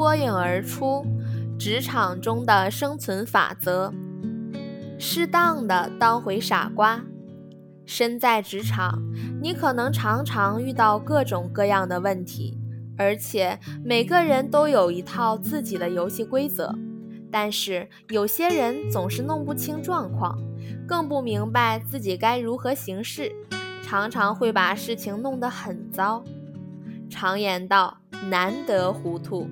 脱颖而出。职场中的生存法则：适当的当回傻瓜。身在职场，你可能常常遇到各种各样的问题，而且每个人都有一套自己的游戏规则。但是有些人总是弄不清状况，更不明白自己该如何行事，常常会把事情弄得很糟。常言道：“难得糊涂。”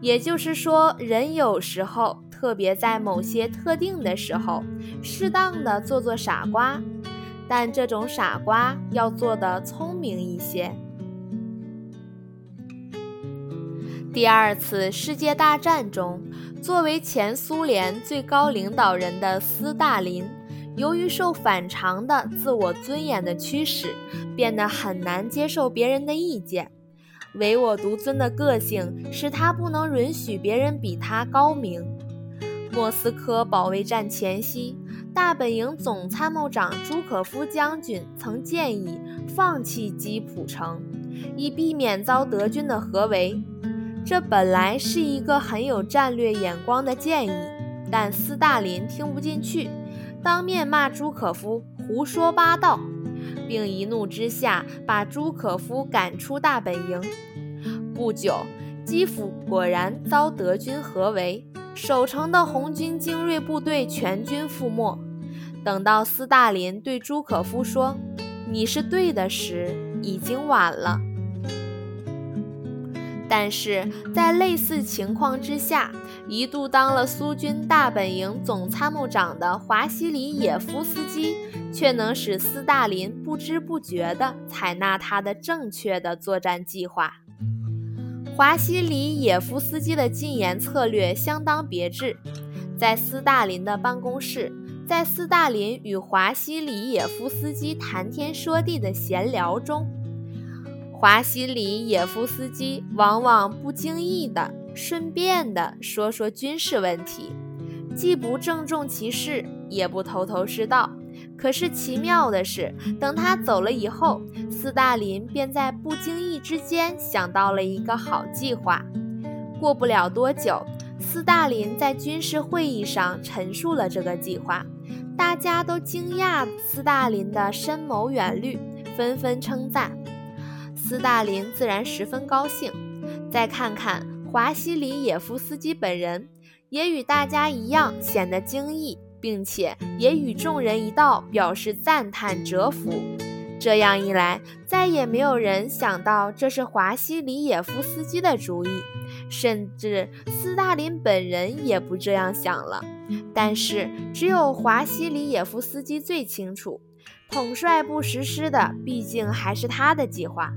也就是说，人有时候，特别在某些特定的时候，适当的做做傻瓜，但这种傻瓜要做的聪明一些。第二次世界大战中，作为前苏联最高领导人的斯大林，由于受反常的自我尊严的驱使，变得很难接受别人的意见。唯我独尊的个性使他不能允许别人比他高明。莫斯科保卫战前夕，大本营总参谋长朱可夫将军曾建议放弃基辅城，以避免遭德军的合围。这本来是一个很有战略眼光的建议，但斯大林听不进去，当面骂朱可夫胡说八道。并一怒之下把朱可夫赶出大本营。不久，基辅果然遭德军合围，守城的红军精锐部队全军覆没。等到斯大林对朱可夫说“你是对的”时，已经晚了。但是在类似情况之下，一度当了苏军大本营总参谋长的华西里耶夫斯基，却能使斯大林不知不觉地采纳他的正确的作战计划。华西里耶夫斯基的禁言策略相当别致，在斯大林的办公室，在斯大林与华西里耶夫斯基谈天说地的闲聊中。华西里耶夫斯基往往不经意地、顺便地说说军事问题，既不郑重其事，也不头头是道。可是奇妙的是，等他走了以后，斯大林便在不经意之间想到了一个好计划。过不了多久，斯大林在军事会议上陈述了这个计划，大家都惊讶斯大林的深谋远虑，纷纷称赞。斯大林自然十分高兴。再看看华西里耶夫斯基本人，也与大家一样显得惊异，并且也与众人一道表示赞叹折服。这样一来，再也没有人想到这是华西里耶夫斯基的主意，甚至斯大林本人也不这样想了。但是，只有华西里耶夫斯基最清楚，统帅部实施的毕竟还是他的计划。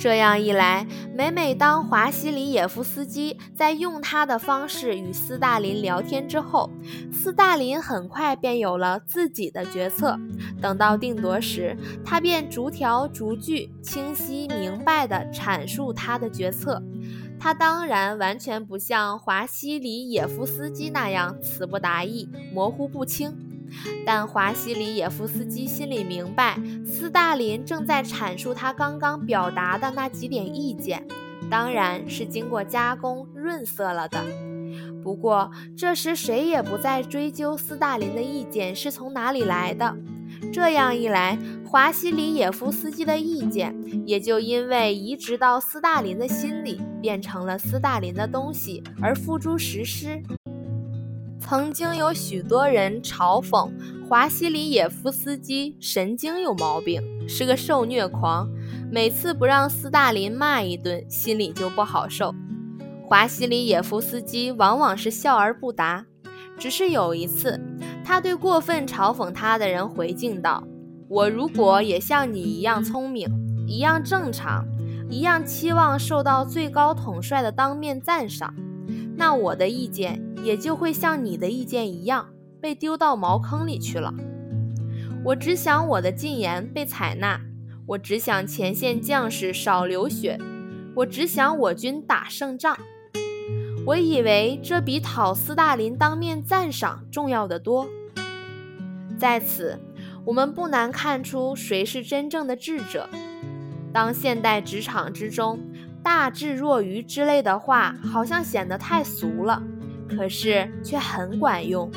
这样一来，每每当华西里耶夫斯基在用他的方式与斯大林聊天之后，斯大林很快便有了自己的决策。等到定夺时，他便逐条逐句、清晰明白地阐述他的决策。他当然完全不像华西里耶夫斯基那样词不达意、模糊不清。但华西里耶夫斯基心里明白，斯大林正在阐述他刚刚表达的那几点意见，当然是经过加工润色了的。不过这时谁也不再追究斯大林的意见是从哪里来的。这样一来，华西里耶夫斯基的意见也就因为移植到斯大林的心里，变成了斯大林的东西而付诸实施。曾经有许多人嘲讽华西里耶夫斯基神经有毛病，是个受虐狂，每次不让斯大林骂一顿，心里就不好受。华西里耶夫斯基往往是笑而不答。只是有一次，他对过分嘲讽他的人回敬道：“我如果也像你一样聪明，一样正常，一样期望受到最高统帅的当面赞赏。”那我的意见也就会像你的意见一样被丢到茅坑里去了。我只想我的进言被采纳，我只想前线将士少流血，我只想我军打胜仗。我以为这比讨斯大林当面赞赏重要的多。在此，我们不难看出谁是真正的智者。当现代职场之中，大智若愚之类的话好像显得太俗了，可是却很管用。